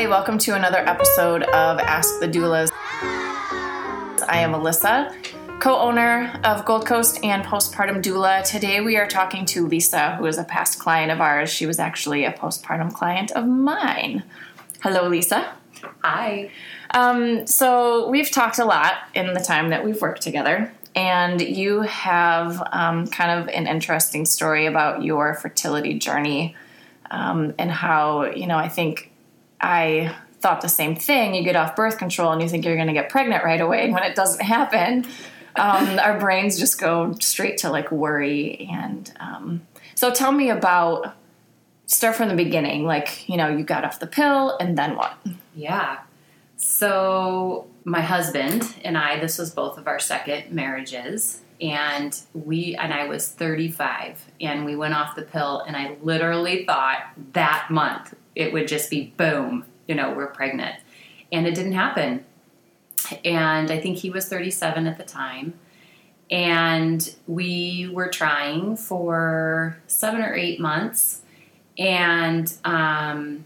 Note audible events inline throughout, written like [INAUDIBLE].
Hi, welcome to another episode of Ask the Doulas. I am Alyssa, co owner of Gold Coast and Postpartum Doula. Today we are talking to Lisa, who is a past client of ours. She was actually a postpartum client of mine. Hello, Lisa. Hi. Um, so we've talked a lot in the time that we've worked together, and you have um, kind of an interesting story about your fertility journey um, and how you know I think I thought the same thing. You get off birth control and you think you're going to get pregnant right away, and when it doesn't happen, um, [LAUGHS] our brains just go straight to like worry. And um, so, tell me about start from the beginning. Like you know, you got off the pill, and then what? Yeah. So, my husband and I, this was both of our second marriages, and we, and I was 35, and we went off the pill, and I literally thought that month it would just be boom, you know, we're pregnant. And it didn't happen. And I think he was 37 at the time. And we were trying for seven or eight months, and um,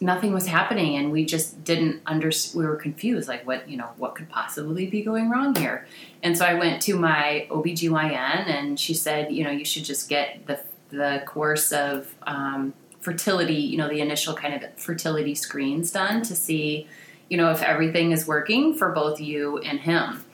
nothing was happening and we just didn't under we were confused like what you know what could possibly be going wrong here and so i went to my obgyn and she said you know you should just get the the course of um, fertility you know the initial kind of fertility screens done to see you know if everything is working for both you and him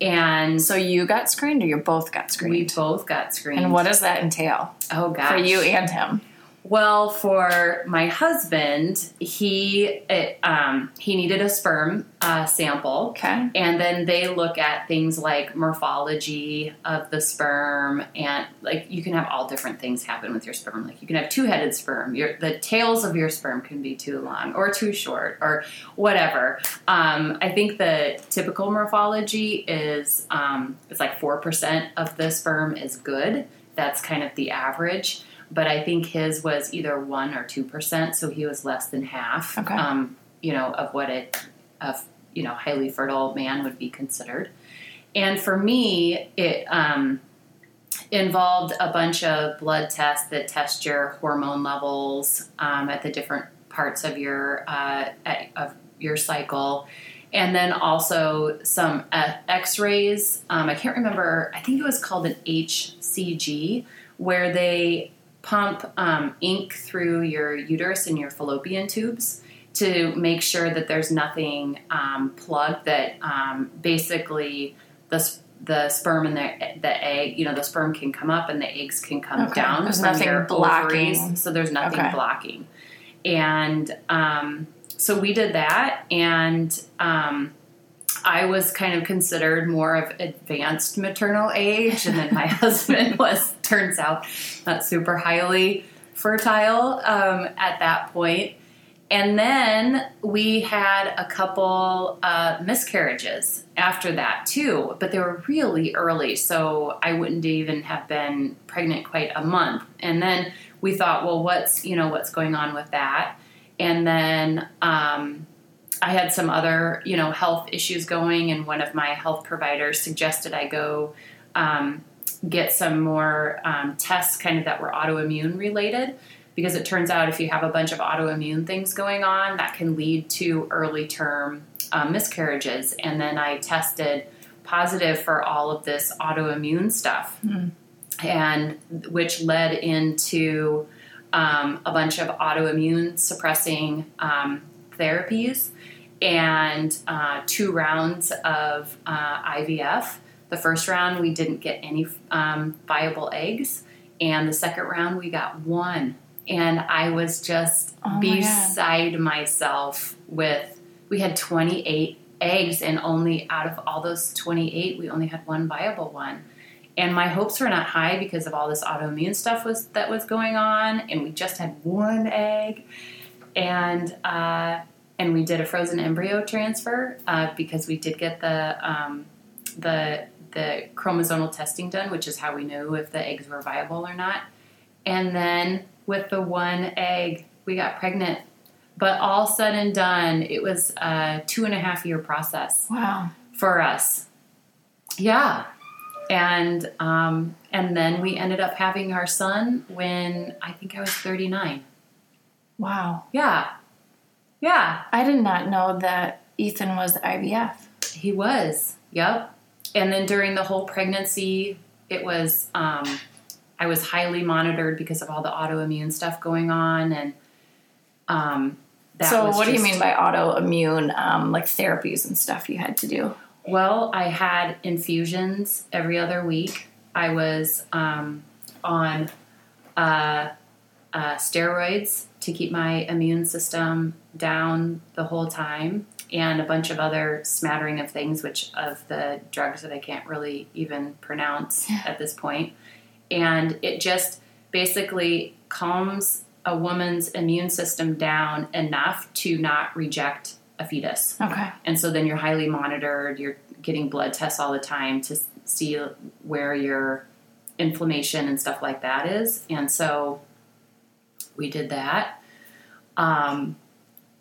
and So you got screened, or you both got screened? we both got screened and what does that entail oh gosh for you and him? Well, for my husband, he it, um, he needed a sperm uh, sample, Okay. and then they look at things like morphology of the sperm, and like you can have all different things happen with your sperm. Like you can have two-headed sperm. Your the tails of your sperm can be too long or too short or whatever. Um, I think the typical morphology is um, it's like four percent of the sperm is good. That's kind of the average but I think his was either one or two percent, so he was less than half. Okay. Um, you know, of what it of you know highly fertile man would be considered. And for me, it um, involved a bunch of blood tests that test your hormone levels um, at the different parts of your uh, at, of your cycle. And then also some uh, X-rays. Um, I can't remember. I think it was called an HCG, where they pump um, ink through your uterus and your fallopian tubes to make sure that there's nothing um, plugged that um, basically the, the sperm and the, the egg, you know, the sperm can come up and the eggs can come Okay. down. There's nothing blocking. ovaries. So there's nothing Okay. blocking. And um, so we did that and um, I was kind of considered more of advanced maternal age, and then my [LAUGHS] husband was, turns out, not super highly fertile um, at that point. And then we had a couple uh, miscarriages after that too, but they were really early, so I wouldn't even have been pregnant quite a month. And then we thought, well, what's you know what's going on with that? And then um, I had some other, you know, health issues going, and one of my health providers suggested I go um, get some more um, tests, kind of that were autoimmune related, because it turns out if you have a bunch of autoimmune things going on, that can lead to early term um, miscarriages. And then I tested positive for all of this autoimmune stuff, and which led into um, a bunch of autoimmune suppressing um, therapies and uh, two rounds of uh, IVF. The first round, we didn't get any um, viable eggs, and the second round, we got one. And I was just Oh my God. beside myself with, we had 28 eggs, and only out of all those 28, we only had one viable one. And my hopes were not high because of all this autoimmune stuff was that was going on, and we just had one egg, and uh, and we did a frozen embryo transfer uh, because we did get the um, the the chromosomal testing done, which is how we knew if the eggs were viable or not. And then with the one egg, we got pregnant. But all said and done, it was a two and a half year process Wow. for us. Yeah. And um, and then we ended up having our son when I think I was 39. Wow. Yeah. Yeah, I did not know that Ethan was IVF. he was. Yep. And then during the whole pregnancy, it was um, I was highly monitored because of all the autoimmune stuff going on, and um, that so, what do you mean by autoimmune, um, like therapies and stuff you had to do? Well, I had infusions every other week. I was um, on uh, uh, steroids to keep my immune system down the whole time, and a bunch of other smattering of things, which of the drugs that I can't really even pronounce at this. And it just basically calms a woman's immune system down enough to not reject a fetus. Okay. And so then you're highly monitored. You're getting blood tests all the time to see where your inflammation and stuff like that is. And so we did that. Um,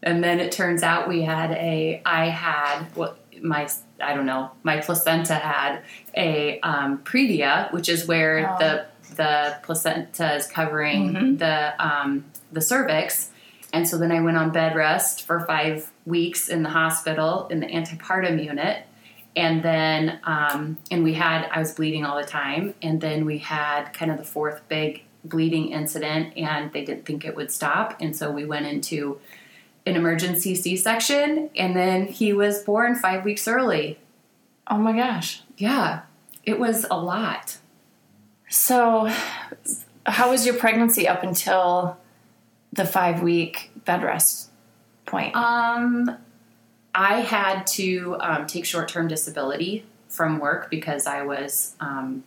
and then it turns out we had a, I had what my, I don't know, my placenta had a um, previa, which is where Oh. the the placenta is covering Mhm. the um, the cervix. And so then I went on bed rest for five weeks in the hospital in the antepartum unit. And then, um, and we had, I was bleeding all the time. And then we had kind of the fourth big bleeding incident, and they didn't think it would stop. And so we went into an emergency C section, and then he was born five weeks early. Oh my gosh. Yeah, it was a lot. So, how was your pregnancy up until the five week bed rest point? Um, I had to um, take short term disability from work because I was. Um,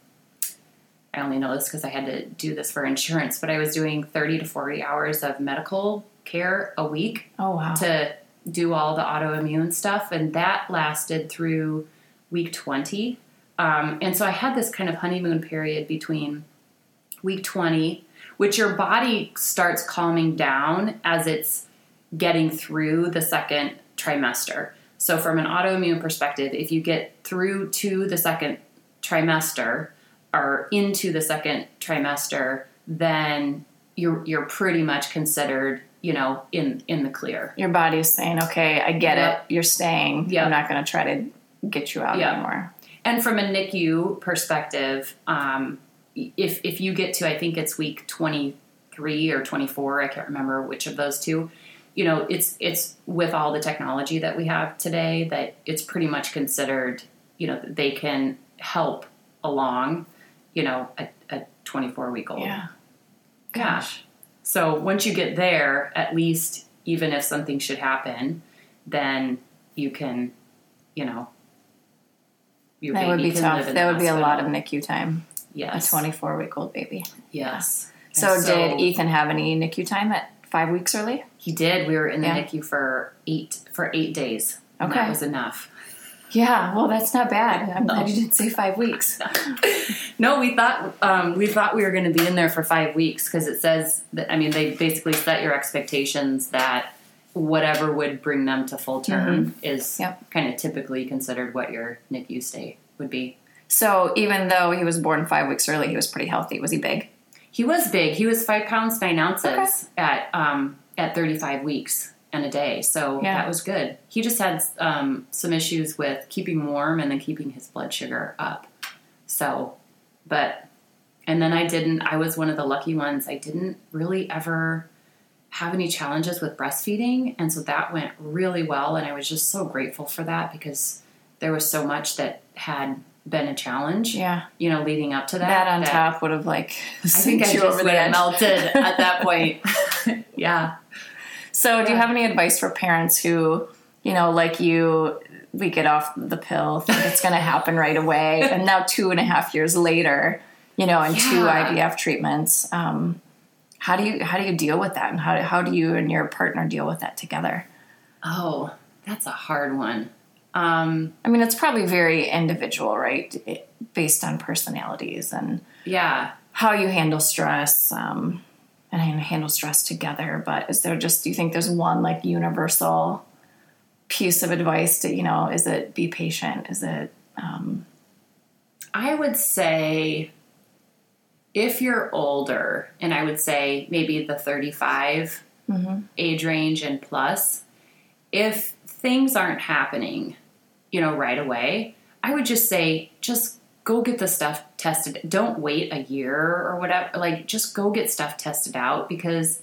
I only know this because I had to do this for insurance, but I was doing 30 to 40 hours of medical care a week oh, wow. to do all the autoimmune stuff, and that lasted through week 20. Um, and so I had this kind of honeymoon period between week 20, which your body starts calming down as it's getting through the second trimester. So, from an autoimmune perspective, if you get through to the second trimester or into the second trimester, then you're you're pretty much considered, you know, in in the clear. your body is saying, okay, I get Yep. it. You're staying. Yep. I'm not going to try to get you out Yep. anymore. And from a NICU perspective, um, if if you get to I think it's week twenty three or twenty four, I can't remember which of those two. You know, it's it's with all the technology that we have today that it's pretty much considered. You know, they can help along. You know, a, a twenty four week old. Yeah. Gosh. So once you get there, at least even if something should happen, then you can, you know, your That would be can tough. live in That would be a lot of. NICU time. A 24 week old baby. yes. So, And did Ethan have any NICU time at five weeks early? He did. We were in the Yeah. NICU for eight for eight days. Okay. that was enough. Yeah, well, that's not bad. I'm No. glad you didn't say five weeks. [LAUGHS] No, we thought um, we thought we were going to be in there for five weeks because it says that. I mean, they basically set your expectations that whatever would bring them to full term is Mm-hmm. Yep. kind of typically considered what your NICU stay would be. So, even though he was born five weeks early, he was pretty healthy. Was he big? He was big. He was five pounds nine ounces Okay. at um, at thirty five weeks and a day. So Yeah. that was good. He just had um, some issues with keeping warm and then keeping his blood sugar up. So, but and then I didn't. I was one of the lucky ones. I didn't really ever have any challenges with breastfeeding, and so that went really well. And I was just so grateful for that because there was so much that had been a challenge. Yeah. You know, leading up to that. That on top would have like I think I just over would have melted at that point. [LAUGHS] [LAUGHS] yeah. So, do you have any advice for parents who, you know, like you, we get off the pill, think it's going to happen right away, [LAUGHS] and now two and a half years later, you know, and two Yeah. IVF treatments, um, how do you how do you deal with that, and how how do you and your partner deal with that together? Oh, that's a hard one. Um, I mean, it's probably very individual, right, It- based on personalities and yeah. how you handle stress. Um, and handle stress together, but is there just? Do you think there's one like universal piece of advice to you know? Is it be patient? Is it um, I would say if you're older, and I would say maybe the 35 age range and plus, if things aren't happening, you know, right away, I would just say, just go get the stuff tested. Don't wait a year or whatever. Like, just go get stuff tested out because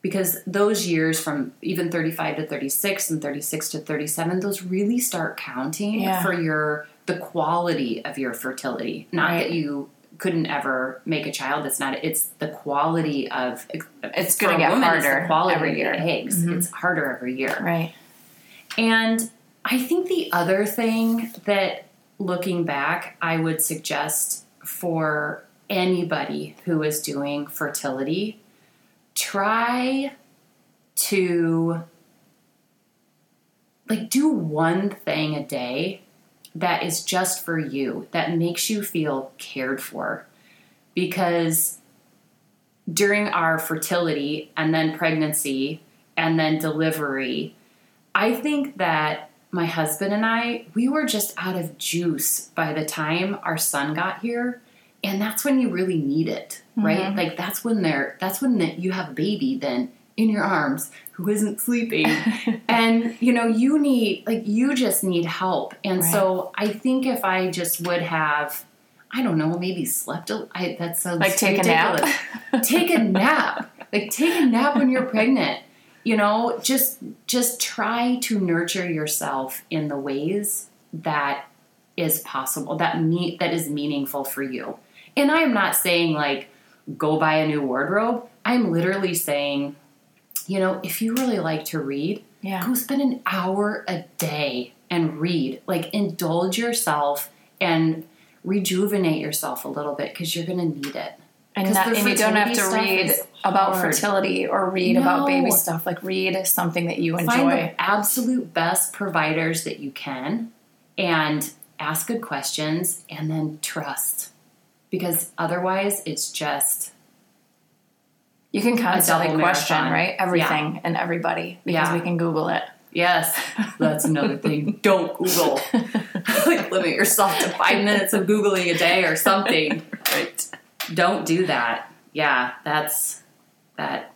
because those years from even 35 to 36 and 36 to 37 those really start counting Yeah. for your the quality of your fertility not Right. that you couldn't ever make a child it's not it's the quality of It's gonna get woman, it's harder quality every year. Mm-hmm. it's harder every year Right. and I think the other thing that looking back, I would suggest for anybody who is doing fertility, try to like do one thing a day that is just for you, that makes you feel cared for. Because during our fertility and then pregnancy and then delivery, I think that my husband and I, we were just out of juice by the time our son got here. And that's when you really need it, mm-hmm. right? Like that's when they're that's when the, you have a baby then in your arms who isn't sleeping. [LAUGHS] and you know, you need like you just need help. And so I think if I just would have I don't know, maybe slept a I that sounds Like take a nap? take a nap. Like take a nap when you're pregnant. You know, just just try to nurture yourself in the ways that is possible, that meet that is meaningful for you. And I am not saying like go buy a new wardrobe. I'm literally saying, you know, if you really like to read, Yeah. go spend an hour a day and read. Like indulge yourself and rejuvenate yourself a little bit because you're going to need it. And, the and you don't have to read about hard. fertility or read about baby stuff. Like read something that you enjoy. Find the absolute best providers that you can and ask good questions and then trust. Because otherwise, it's just You can constantly double question, marathon. right? Everything and everybody because Yeah. we can Google it. Yes, that's another [LAUGHS] thing. Don't Google. [LAUGHS] like limit yourself to five minutes of Googling a day or something. [LAUGHS] Right. Don't do that. Yeah, that's that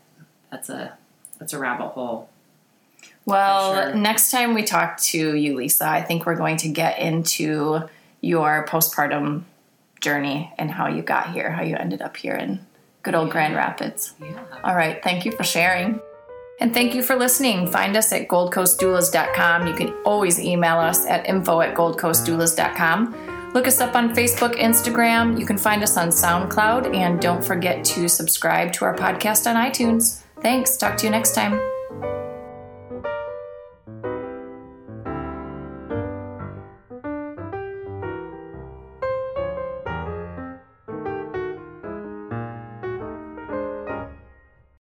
that's a that's a rabbit hole. Well, sure. next time we talk to you, Lisa, I think we're going to get into your postpartum journey and how you got here, how you ended up here in good old Grand Rapids. Yeah. All right. Thank you for sharing. And thank you for listening. Find us at goldcoastdoulas.com. You can always email us at info at goldcoastdoulas.com. Look us up on Facebook, Instagram. You can find us on SoundCloud. And don't forget to subscribe to our podcast on iTunes. Thanks. Talk to you next time.